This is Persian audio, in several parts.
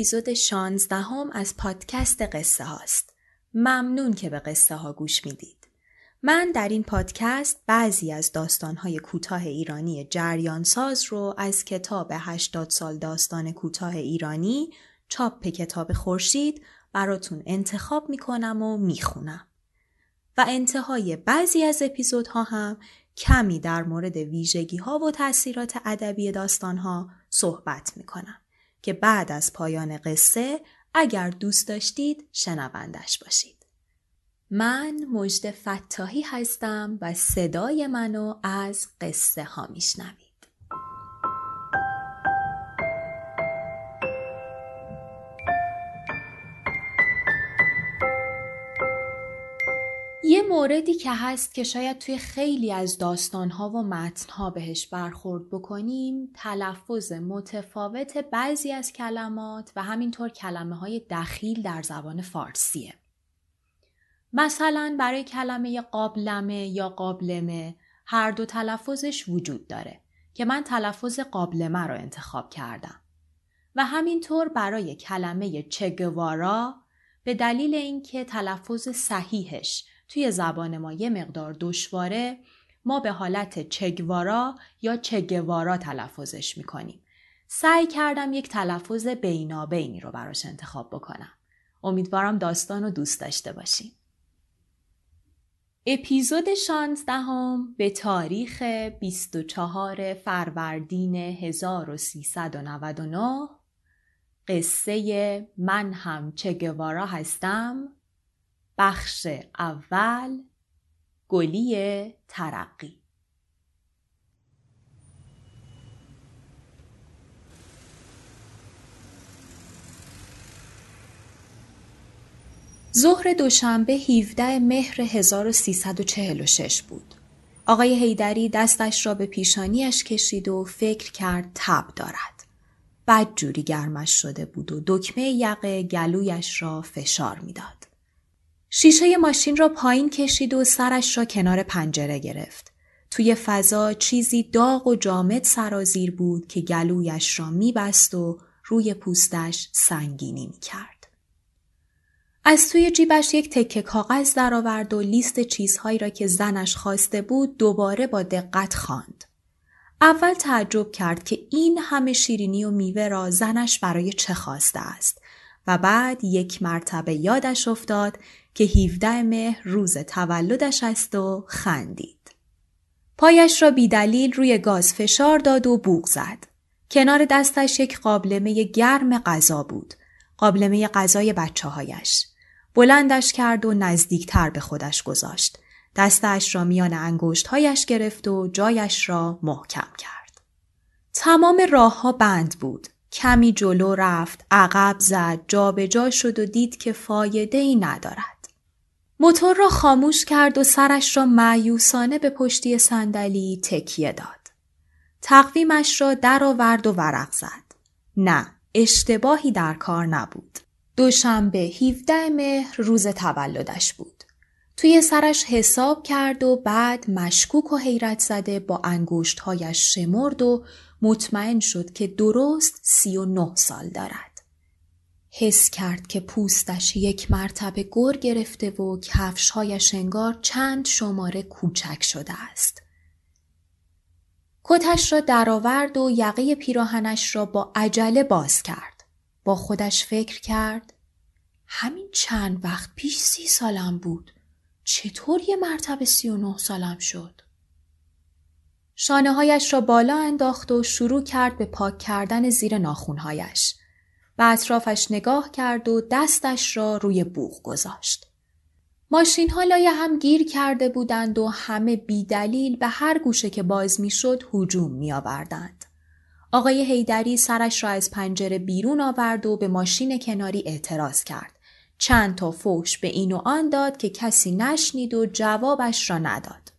اپیزود 16 هم از پادکست قصه هاست. ممنون که به قصه ها گوش می‌دید. من در این پادکست بعضی از داستانهای کوتاه ایرانی جریان ساز رو از کتاب 80 سال داستان کوتاه ایرانی چاپ کتاب خورشید براتون انتخاب می‌کنم و می‌خونم. و انتهای بعضی از اپیزودها هم کمی در مورد ویژگی ها و تاثیرات ادبی داستان ها صحبت می‌کنم. که بعد از پایان قصه اگر دوست داشتید شنوندش باشید. من مجد فتاحی هستم و صدای منو از قصه ها میشنوید. یه موردی که هست که شاید توی خیلی از داستانها و متنها بهش برخورد بکنیم تلفظ متفاوت بعضی از کلمات و همینطور کلمه های دخیل در زبان فارسیه. مثلا برای کلمه قابلمه یا قابلمه هر دو تلفظش وجود داره که من تلفظ قابلمه رو انتخاب کردم. و همینطور برای کلمه چگوارا به دلیل اینکه تلفظ صحیحش توی زبان ما یه مقدار دشواره ما به حالت چگوارا یا چگوارا تلفظش می‌کنیم. سعی کردم یک تلفظ بینابینی رو براش انتخاب بکنم. امیدوارم داستان رو دوست داشته باشیم. اپیزود 16 هم به تاریخ 24 فروردین 1399 قصه من هم چگوارا هستم بخش اول گلی ترقی ظهر دوشنبه 17 مهر 1346 بود. آقای هیدری دستش را به پیشانیش کشید و فکر کرد تب دارد. بد جوری گرمش شده بود و دکمه یقه گلویش را فشار می‌داد. شیشه ماشین را پایین کشید و سرش را کنار پنجره گرفت. توی فضا چیزی داغ و جامد سرازیر بود که گلویش را میبست و روی پوستش سنگینی می‌کرد. از توی جیبش یک تکه کاغذ درآورد و لیست چیزهایی را که زنش خواسته بود دوباره با دقت خواند. اول تعجب کرد که این همه شیرینی و میوه را زنش برای چه خواسته است و بعد یک مرتبه یادش افتاد که 17 مهر روز تولدش است و خندید. پایش را بیدلیل روی گاز فشار داد و بوغ زد. کنار دستش یک قابلمه گرم غذا بود. قابلمه غذای بچه هایش. بلندش کرد و نزدیکتر به خودش گذاشت. دستش را میان انگشتهایش گرفت و جایش را محکم کرد. تمام راه ها بند بود. کمی جلو رفت، عقب زد، جابجا جا شد و دید که فایده ای ندارد. موتور را خاموش کرد و سرش را معیوسانه به پشتی صندلی تکیه داد. تقویمش را درآورد و ورق زد. نه، اشتباهی در کار نبود. دوشنبه 17 مهر روز تولدش بود. توی سرش حساب کرد و بعد مشکوک و حیرت زده با انگشتهایش شمرد و مطمئن شد که درست سی و نه سال دارد. حس کرد که پوستش یک مرتبه گر گرفته و کفشهایش انگار چند شماره کوچک شده است. کتش را درآورد و یقه پیراهنش را با عجله باز کرد. با خودش فکر کرد همین چند وقت پیش سی سالم بود. چطور یه مرتبه سی و نه سالم شد؟ شانه هایش را بالا انداخت و شروع کرد به پاک کردن زیر ناخونهایش. به اطرافش نگاه کرد و دستش را روی بوغ گذاشت. ماشین ها لای هم گیر کرده بودند و همه بیدلیل به هر گوشه که باز می‌شد هجوم می آوردند. آقای هیدری سرش را از پنجره بیرون آورد و به ماشین کناری اعتراض کرد. چند تا فوش به این و آن داد که کسی نشنید و جوابش را نداد.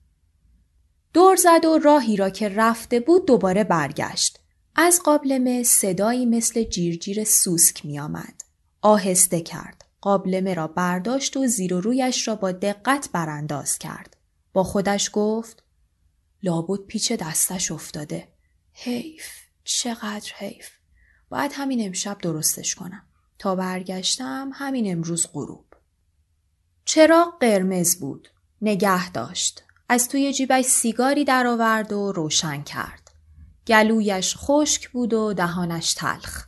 دور زد و راهی را که رفته بود دوباره برگشت. از قابلمه صدایی مثل جیرجیر سوسک می آمد. آهسته کرد. قابلمه را برداشت و زیر و رویش را با دقت برانداز کرد. با خودش گفت لابد پیچ دستش افتاده. حیف. چقدر حیف. باید همین امشب درستش کنم. تا برگشتم همین امروز غروب. چراغ قرمز بود. نگه داشت. از توی جیبش سیگاری درآورد و روشن کرد. گلویش خشک بود و دهانش تلخ.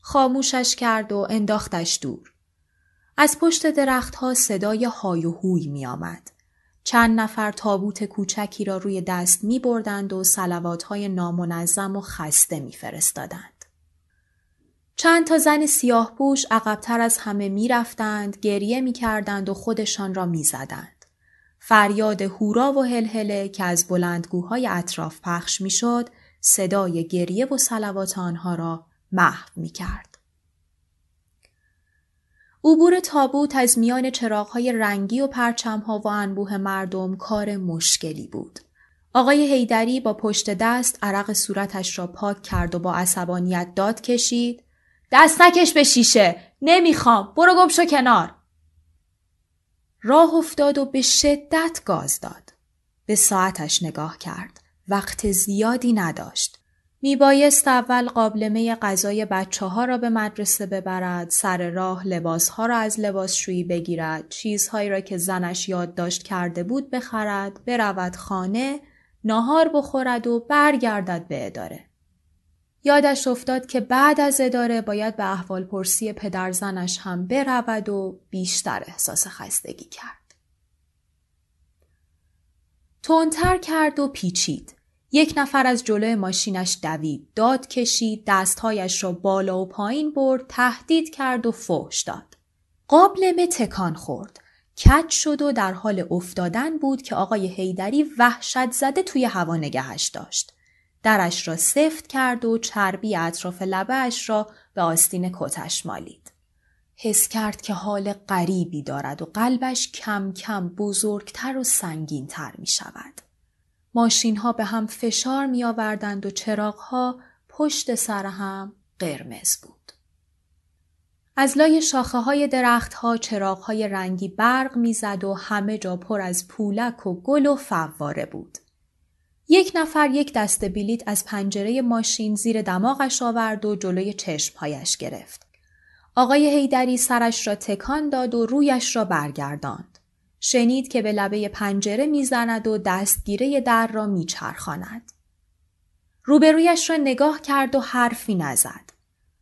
خاموشش کرد و انداختش دور. از پشت درختها صدای های و هوی می آمد. چند نفر تابوت کوچکی را روی دست می بردند و سلوات های نامنظم و خسته می فرستادند. چند تا زن سیاه پوش عقبتر از همه می رفتند، گریه می کردند و خودشان را می زدند. فریاد هورا و هلهله که از بلندگوهای اطراف پخش می شد، صدای گریه و سلوات آنها را محو می کرد. عبور تابوت از میان چراغهای رنگی و پرچمها و انبوه مردم کار مشکلی بود. آقای هیدری با پشت دست عرق صورتش را پاک کرد و با عصبانیت داد کشید. دست نکش به شیشه! نمی‌خوام! برو گم شو کنار! راه افتاد و به شدت گاز داد. به ساعتش نگاه کرد. وقت زیادی نداشت. میبایست اول قابلمه غذای بچه ها را به مدرسه ببرد، سر راه لباس ها را از لباسشویی بگیرد، چیزهایی را که زنش یادداشت کرده بود بخرد، برود خانه، ناهار بخورد و برگردد به اداره. یادش افتاد که بعد از اداره باید به احوال پرسی پدر زنش هم برود و بیشتر احساس خستگی کرد. تونتر کرد و پیچید. یک نفر از جلوی ماشینش دوید، داد کشید، دستهایش را بالا و پایین برد، تهدید کرد و فوش داد. قابلمه تکان خورد. کج شد و در حال افتادن بود که آقای هیدری وحشت زده توی هوا نگهش داشت. درش را سفت کرد و چربی اطراف لبهش را به آستین کتش مالید. حس کرد که حال غریبی دارد و قلبش کم کم بزرگتر و سنگینتر می شود. ماشین ها به هم فشار می آوردند و چراغ ها پشت سر هم قرمز بود. از لای شاخه های درخت ها چراغ های رنگی برق می‌زد و همه جا پر از پولک و گل و فواره بود. یک نفر یک دست بلیت از پنجره ماشین زیر دماغش آورد و جلوی چشمهایش گرفت. آقای هیدری سرش را تکان داد و رویش را برگرداند. شنید که به لبه پنجره می‌زند و دستگیره در را میچرخاند. روبرویش را نگاه کرد و حرفی نزد.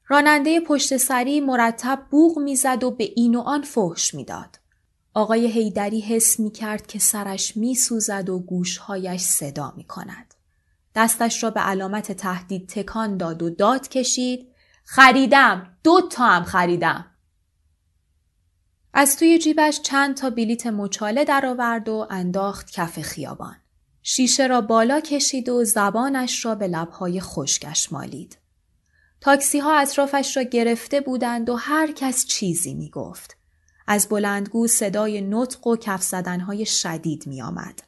راننده پشت سری مرتب بوغ می‌زد و به این و آن فحش می‌داد. آقای هیدری حس می کرد که سرش می سوزد و گوشهایش صدا می کند. دستش را به علامت تهدید تکان داد و داد کشید خریدم دو تا هم خریدم از توی جیبش چند تا بلیت مچاله درآورد و انداخت کف خیابان. شیشه را بالا کشید و زبانش را به لبهای خشکش مالید. تاکسی ها اطرافش را گرفته بودند و هر کس چیزی می گفت. از بلندگو صدای نطق و کف زدنهای شدید می آمد.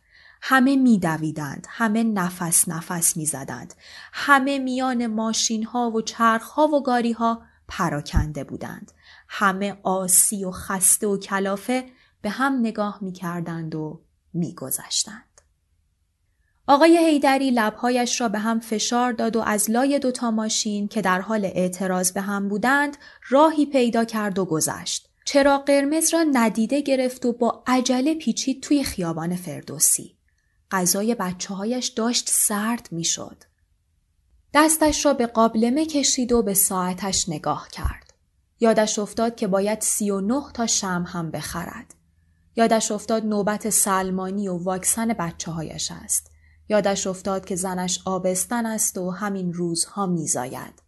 همه می دویدند. همه نفس نفس می زدند. همه میان ماشین ها و چرخ ها و گاری ها پراکنده بودند. همه آسی و خسته و کلافه به هم نگاه می کردند و می گذشتند. آقای هیدری لبهایش را به هم فشار داد و از لای دوتا ماشین که در حال اعتراض به هم بودند راهی پیدا کرد و گذشت. چرا قرمز را ندیده گرفت و با عجله پیچید توی خیابان فردوسی. غذای بچه هایش داشت سرد می شد. دستش را به قابلمه کشید و به ساعتش نگاه کرد. یادش افتاد که باید سی و نه تا شم هم بخرد. یادش افتاد نوبت سلمانی و واکسن بچه هایش است. یادش افتاد که زنش آبستن است و همین روزها میزاید.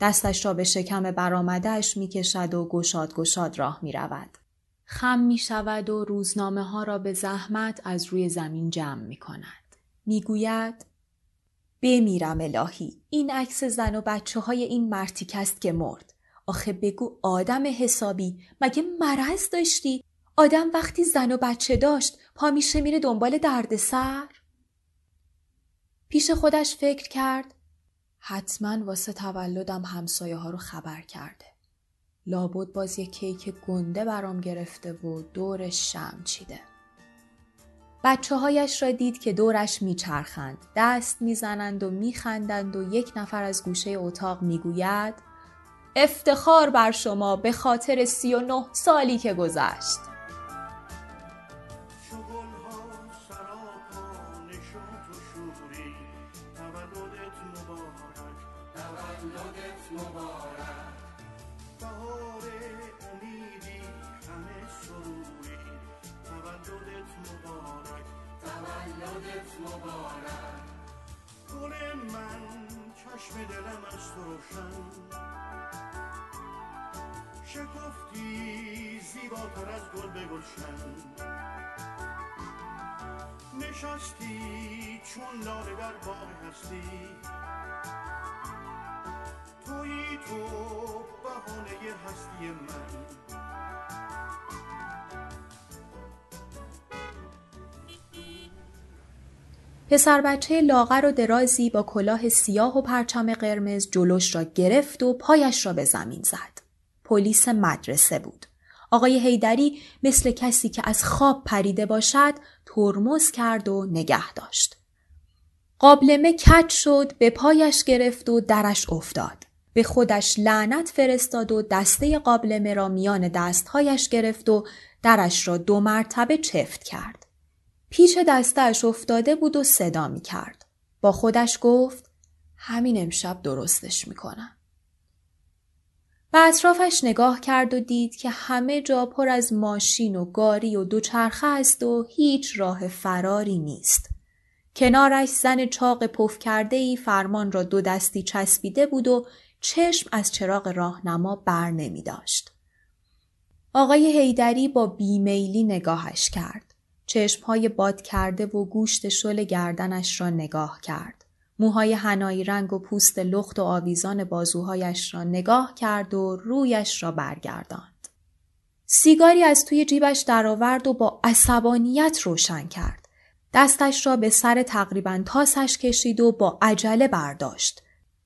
دستش را به شکم برآمدهش می‌کشد و گشاد گشاد راه می رود. خم می شود و روزنامه ها را به زحمت از روی زمین جمع می کند. می گوید بمیرم الهی این عکس زن و بچه های این مرتیک است که مرد. آخه بگو آدم حسابی مگه مرض داشتی؟ آدم وقتی زن و بچه داشت پا میشه میره دنبال دردسر؟ پیش خودش فکر کرد حتما واسه تولدم همسایه ها رو خبر کرده. لابد باز یه کیک گنده برام گرفته و دورش شم چیده. بچه هایش را دید که دورش میچرخند، دست می‌زنند و میخندند و یک نفر از گوشه اتاق می‌گوید افتخار بر شما به خاطر سی و نه سالی که گذشت. چشم دلم از تو روشن. شکفتی زیباتر از گل به گلشن. نشستی چون لاله در باغ هستی. توی تو بهانه هستی من. پسر بچه لاغر و درازی با کلاه سیاه و پرچم قرمز جلوش را گرفت و پایش را به زمین زد. پلیس مدرسه بود. آقای هیدری مثل کسی که از خواب پریده باشد ترمز کرد و نگه داشت. قابلمه کج شد به پایش گرفت و درش افتاد. به خودش لعنت فرستاد و دسته قابلمه را میان دستهایش گرفت و درش را دو مرتبه چفت کرد. پیچ دستش افتاده بود و صدا می کرد. با خودش گفت همین امشب درستش می کنم. به اطرافش نگاه کرد و دید که همه جا پر از ماشین و گاری و دوچرخه است و هیچ راه فراری نیست. کنارش زن چاق پف کرده ای فرمان را دو دستی چسبیده بود و چشم از چراغ راهنما بر نمی داشت. آقای هیدری با بیمیلی نگاهش کرد. چشمهای باد کرده و گوشت شل گردنش را نگاه کرد. موهای هنایی رنگ و پوست لخت و آویزان بازوهایش را نگاه کرد و رویش را برگرداند. سیگاری از توی جیبش درآورد و با عصبانیت روشن کرد. دستش را به سر تقریبا تاسش کشید و با عجله برداشت.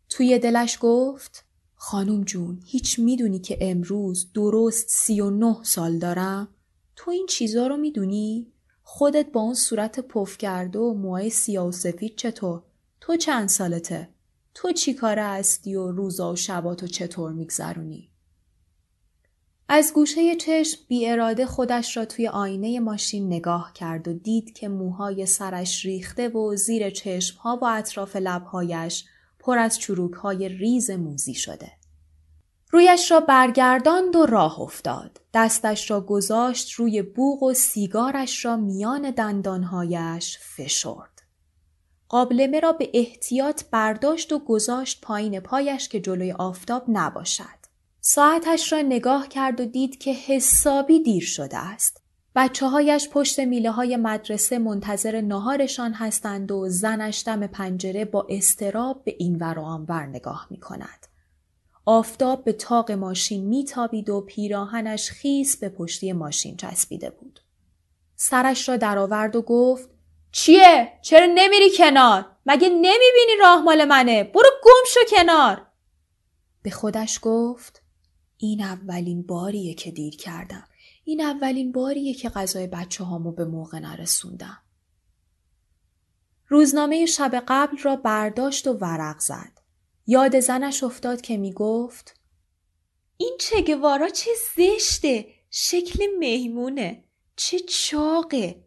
توی دلش گفت خانم جون هیچ می‌دونی که امروز درست سی و نه سال دارم؟ تو این چیزا رو می‌دونی؟ خودت با اون صورت پف کرده و موهای سیاه و سفید چطور؟ تو چند سالته؟ تو چی کاره هستی و روزا و شباتو چطور میگذرونی؟ از گوشه چشم بی اراده خودش را توی آینه ماشین نگاه کرد و دید که موهای سرش ریخته و زیر چشمها و اطراف لبهایش پر از چروکهای ریز موزی شده. رویش را برگرداند و راه افتاد. دستش را گذاشت روی بوغ و سیگارش را میان دندانهایش فشرد. قابلمه را به احتیاط برداشت و گذاشت پایین پایش که جلوی آفتاب نباشد. ساعتش را نگاه کرد و دید که حسابی دیر شده است. بچه هایش پشت میله های مدرسه منتظر نهارشان هستند و زنش دم پنجره با استراب به این ور و آنور نگاه می کند. آفتاب به تاق ماشین میتابید و پیراهنش خیس به پشتی ماشین چسبیده بود. سرش را درآورد و گفت چیه؟ چرا نمیری کنار؟ مگه نمی‌بینی راه مال منه؟ برو گم شو کنار! به خودش گفت این اولین باریه که دیر کردم. این اولین باریه که غذای بچه هامو به موقع نرسوندم. روزنامه شب قبل را برداشت و ورق زد. یاد زنش افتاد که می گفت این چگوارا چه زشته شکل میمونه چه چاقه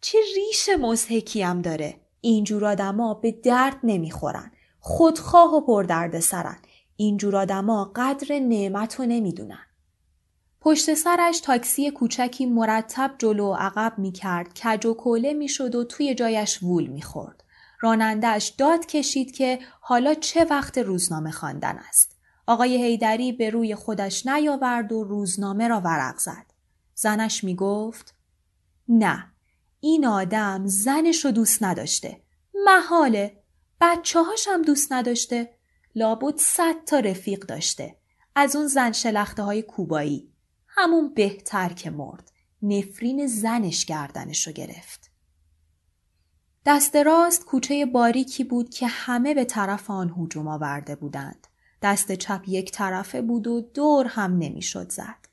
چه ریش مزهکی هم داره. اینجور آدما به درد نمی‌خورن خودخواه و پردرد سرن. اینجور آدما قدر نعمت رو نمی‌دونن. پشت سرش تاکسی کوچکی مرتب جلو و عقب می کرد کج و کوله می شد و توی جایش وول می خورد. رانندهش داد کشید که حالا چه وقت روزنامه خواندن است. آقای هیدری به روی خودش نیاورد و روزنامه را ورق زد. زنش می گفت نه این آدم زنش رو دوست نداشته. محاله بچه هاشم دوست نداشته. لابد صد تا رفیق داشته. از اون زن شلخته های کوبایی. همون بهتر که مرد. نفرین زنش گردنش رو گرفت. دست راست کوچه باریکی بود که همه به طرف آن هجوم آورده بودند دست چپ یک طرفه بود و دور هم نمی‌شد زد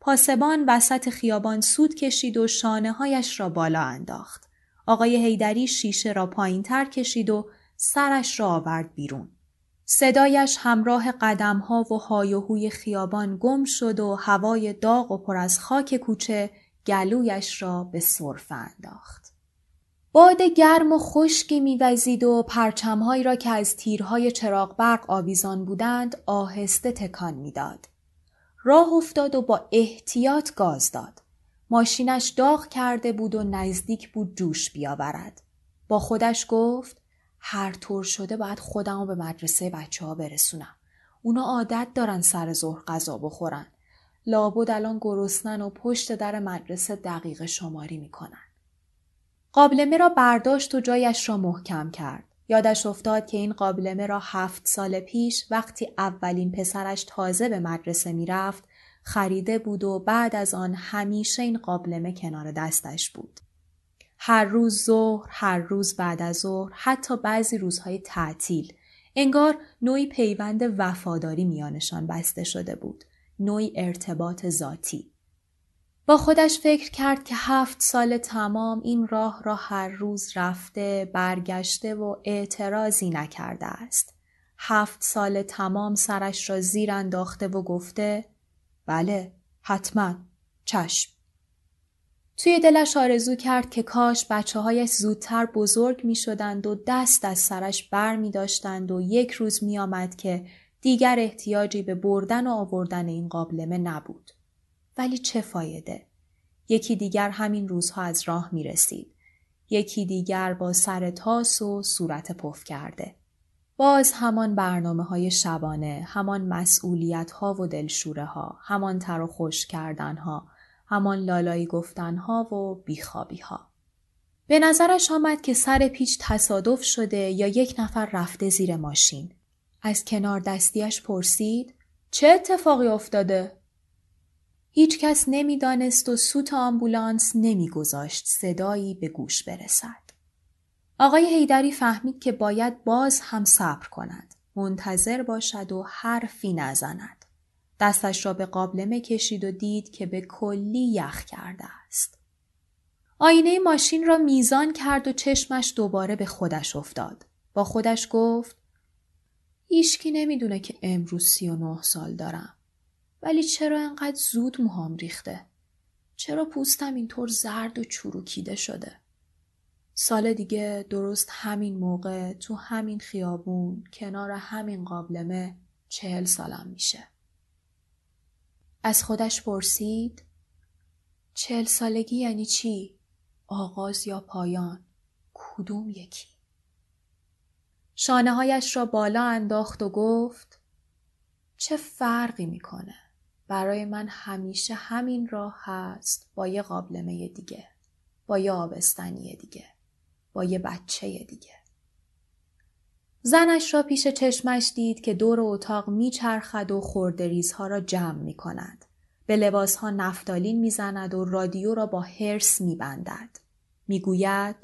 پاسبان وسط خیابان سود کشید و شانه هایش را بالا انداخت. آقای هیدری شیشه را پایین تر کشید و سرش را آورد بیرون. صدایش همراه قدم ها و های و هوی خیابان گم شد و هوای داغ و پر از خاک کوچه گلویش را به صرف انداخت. باد گرم و خشکی میوزید و پرچمهایی را که از تیرهای چراغ برق آویزان بودند آهسته تکان می‌داد. راه افتاد و با احتیاط گاز داد. ماشینش داغ کرده بود و نزدیک بود جوش بیاورد. با خودش گفت هر طور شده باید خودم رو به مدرسه بچه ها برسونم. اونا عادت دارن سر ظهر غذا بخورن. لابد الان گرسنن و پشت در مدرسه دقیقه شماری می‌کنن. قابلمه را برداشت و جایش را محکم کرد. یادش افتاد که این قابلمه را هفت سال پیش وقتی اولین پسرش تازه به مدرسه می‌رفت خریده بود و بعد از آن همیشه این قابلمه کنار دستش بود. هر روز ظهر، هر روز بعد از ظهر، حتی بعضی روزهای تعطیل. انگار نوعی پیوند وفاداری میانشان بسته شده بود. نوعی ارتباط ذاتی. خودش فکر کرد که هفت سال تمام این راه را هر روز رفته برگشته و اعتراضی نکرده است. هفت سال تمام سرش را زیر انداخته و گفته بله حتما چشم. توی دلش آرزو کرد که کاش بچه هایش زودتر بزرگ می شدند و دست از سرش بر می داشتند و یک روز می آمد که دیگر احتیاجی به بردن و آوردن این قابلمه نبود. ولی چه فایده؟ یکی دیگر همین روزها از راه می رسید. یکی دیگر با سر تاس و صورت پف کرده. باز همان برنامه های شبانه، همان مسئولیت ها و دلشوره ها، همان تر و خوش کردن ها، همان لالایی گفتن ها و بیخوابی ها. به نظرش آمد که سر پیچ تصادف شده یا یک نفر رفته زیر ماشین. از کنار دستیش پرسید چه اتفاقی افتاده؟ هیچ کس نمی‌دانست و سوت آمبولانس نمیگذاشت صدایی به گوش برسد. آقای هیدری فهمید که باید باز هم صبر کند. منتظر باشد و حرفی نزند. دستش را به قابلمه کشید و دید که به کلی یخ کرده است. آینه ماشین را میزان کرد و چشمش دوباره به خودش افتاد. با خودش گفت هیچکی نمی‌دونه که امروز سی و نه سال دارم. ولی چرا انقدر زود موهام ریخته؟ چرا پوستم اینطور زرد و چروکیده شده؟ سال دیگه درست همین موقع تو همین خیابون کنار همین قابلمه چهل سالم میشه. از خودش پرسید چهل سالگی یعنی چی؟ آغاز یا پایان؟ کدوم یکی؟ شانه هایش را بالا انداخت و گفت چه فرقی می‌کنه؟ برای من همیشه همین راه هست با یه قابلمه دیگه با یه آبستنی دیگه با یه بچه دیگه زنش را پیش چشمش دید که دور اتاق میچرخد و خوردریزها را جمع می کند. به لباسها نفتالین می‌زند و رادیو را با هرس میبندد. می‌گوید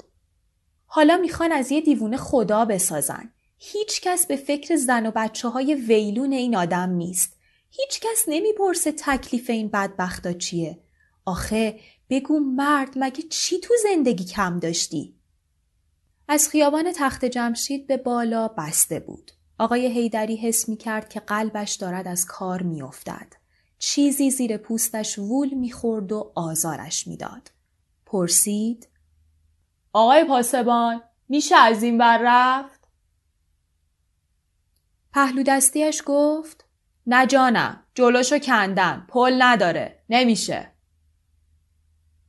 حالا می‌خوان از یه دیوونه خدا بسازن. هیچ کس به فکر زن و بچه های ویلون این آدم نیست. هیچ کس نمی‌پرسه تکلیف این بدبختا چیه. آخه بگو مرد مگه چی تو زندگی کم داشتی؟ از خیابان تخت جمشید به بالا بسته بود. آقای هیدری حس می کرد که قلبش دارد از کار می افتد. چیزی زیر پوستش وول می خورد و آزارش می‌داد. پرسید آقای پاسبان میشه از این بر رفت؟ پهلو دستیش گفت نه جانم جلوشو کندن پل نداره نمیشه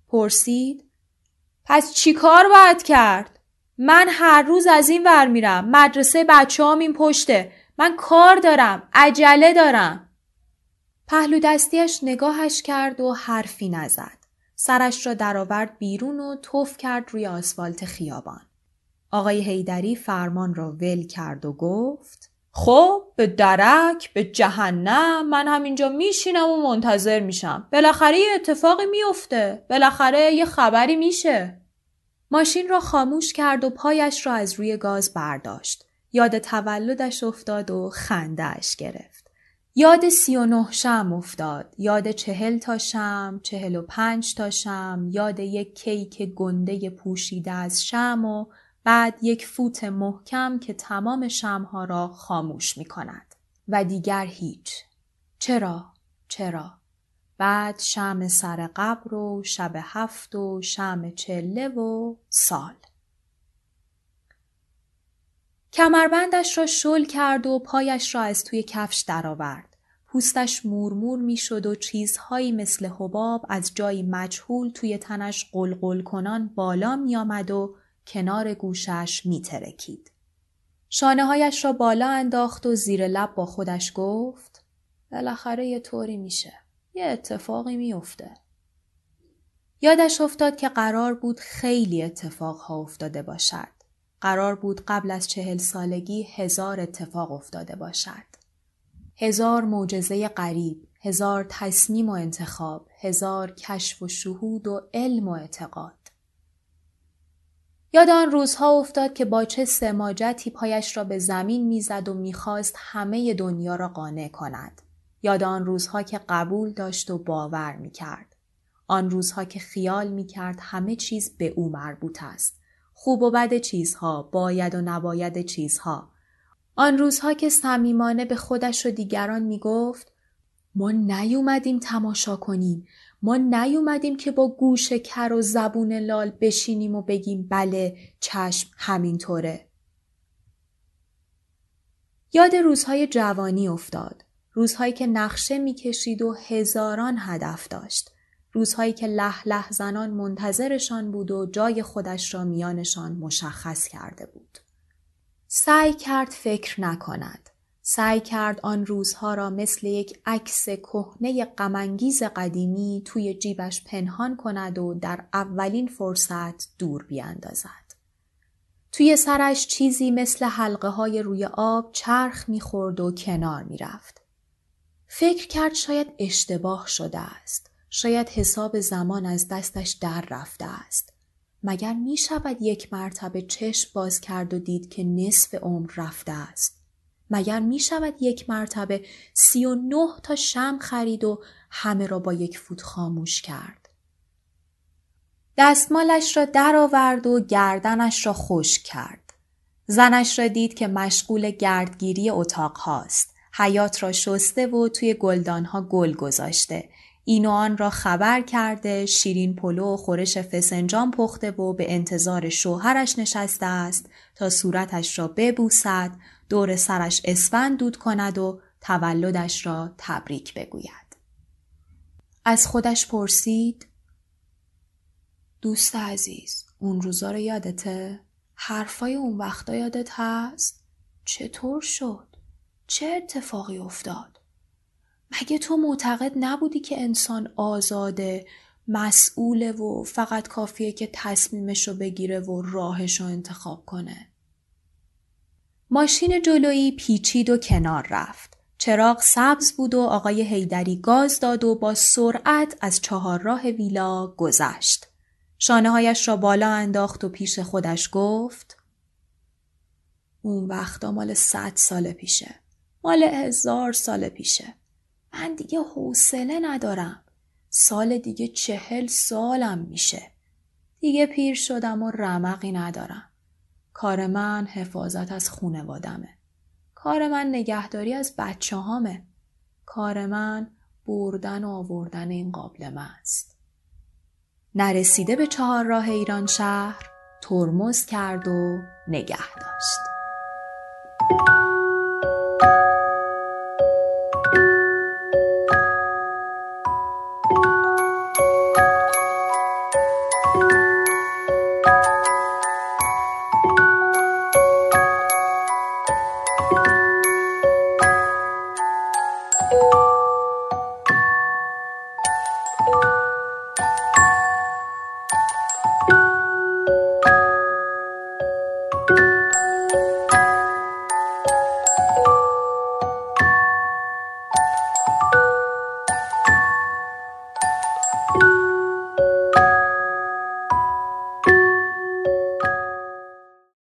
پرسید پس چی کار باید کرد؟ من هر روز از این ور میرم مدرسه بچه هم این پشته من کار دارم عجله دارم پهلو دستیش نگاهش کرد و حرفی نزد. سرش را درآورد بیرون و توف کرد روی آسفالت خیابان. آقای هیدری فرمان را ول کرد و گفت خب به درک به جهنم من همینجا میشینم و منتظر میشم. بالاخره یه اتفاقی میفته. بالاخره یه خبری میشه. ماشین را خاموش کرد و پایش را از روی گاز برداشت. یاد تولدش افتاد و خندهش گرفت. یاد سی و نه شم افتاد. یاد چهل تا شم چهل و پنج تا شم یاد یک کیک گنده پوشیده از شم و بعد یک فوت محکم که تمام شمها را خاموش می کند. و دیگر هیچ. چرا؟ چرا؟ بعد شم سر قبر و شب هفت و شم چله و سال. کمربندش را شل کرد و پایش را از توی کفش درآورد. پوستش مورمور می‌شد و چیزهایی مثل حباب از جایی مجهول توی تنش قلقل کنان بالا می آمد و کنار گوشش می ترکید. شانه هایش را بالا انداخت و زیر لب با خودش گفت بالاخره یه طوری میشه. یه اتفاقی میافته. یادش افتاد که قرار بود خیلی اتفاقها افتاده باشد. قرار بود قبل از چهل سالگی هزار اتفاق افتاده باشد. هزار معجزه غریب، هزار تصمیم و انتخاب، هزار کشف و شهود و علم و اعتقاد. یاد آن روزها افتاد که با چه سماجتی پایش را به زمین می‌زد و می‌خواست همه دنیا را قانع کند. یاد آن روزها که قبول داشت و باور می‌کرد. آن روزها که خیال می‌کرد همه چیز به او مربوط است. خوب و بد چیزها، باید و نباید چیزها. آن روزها که صمیمانه به خودش و دیگران می‌گفت ما نیومدیم تماشا کنیم ما نیومدیم که با گوش کر و زبون لال بشینیم و بگیم بله چشم همینطوره. یاد روزهای جوانی افتاد. روزهایی که نقشه می‌کشید و هزاران هدف داشت. روزهایی که لح لح زنان منتظرشان بود و جای خودش را میانشان مشخص کرده بود. سعی کرد فکر نکند. سعی کرد آن روزها را مثل یک عکس کهنه غمانگیز قدیمی توی جیبش پنهان کند و در اولین فرصت دور بیاندازد. توی سرش چیزی مثل حلقه های روی آب چرخ می‌خورد و کنار می‌رفت. فکر کرد شاید اشتباه شده است. شاید حساب زمان از دستش در رفته است. مگر می شود یک مرتبه چشم باز کرد و دید که نصف عمر رفته است. مگر می شود یک مرتبه سی و نه تا شم خرید و همه را با یک فوت خاموش کرد. دستمالش را درآورد و گردنش را خشک کرد. زنش را دید که مشغول گردگیری اتاق هاست. حیات را شسته و توی گلدانها گل گذاشته. این و آن را خبر کرده شیرین پلو و خورش فسنجان پخته و به انتظار شوهرش نشسته است تا صورتش را ببوسد دور سرش اسفند دود کند و تولدش را تبریک بگوید. از خودش پرسید دوست عزیز اون روزا رو یادته؟ حرفای اون وقتا یادت هست؟ چطور شد؟ چه اتفاقی افتاد؟ مگه تو معتقد نبودی که انسان آزاده مسئوله و فقط کافیه که تصمیمش رو بگیره و راهش رو انتخاب کنه؟ ماشین جلویی پیچید و کنار رفت. چراغ سبز بود و آقای هیدری گاز داد و با سرعت از چهار راه ویلا گذشت. شانه هایش را بالا انداخت و پیش خودش گفت اون وقتا مال صد سال پیشه. مال هزار سال پیشه. من دیگه حوصله ندارم. سال دیگه چهل سالم میشه. دیگه پیر شدم و رمقی ندارم. کار من حفاظت از خونوادمه. کار من نگهداری از بچه هامه. کار من بردن و آوردن این قابلمه است. نرسیده به چهار راه ایران شهر ترمز کرد و نگه داشت.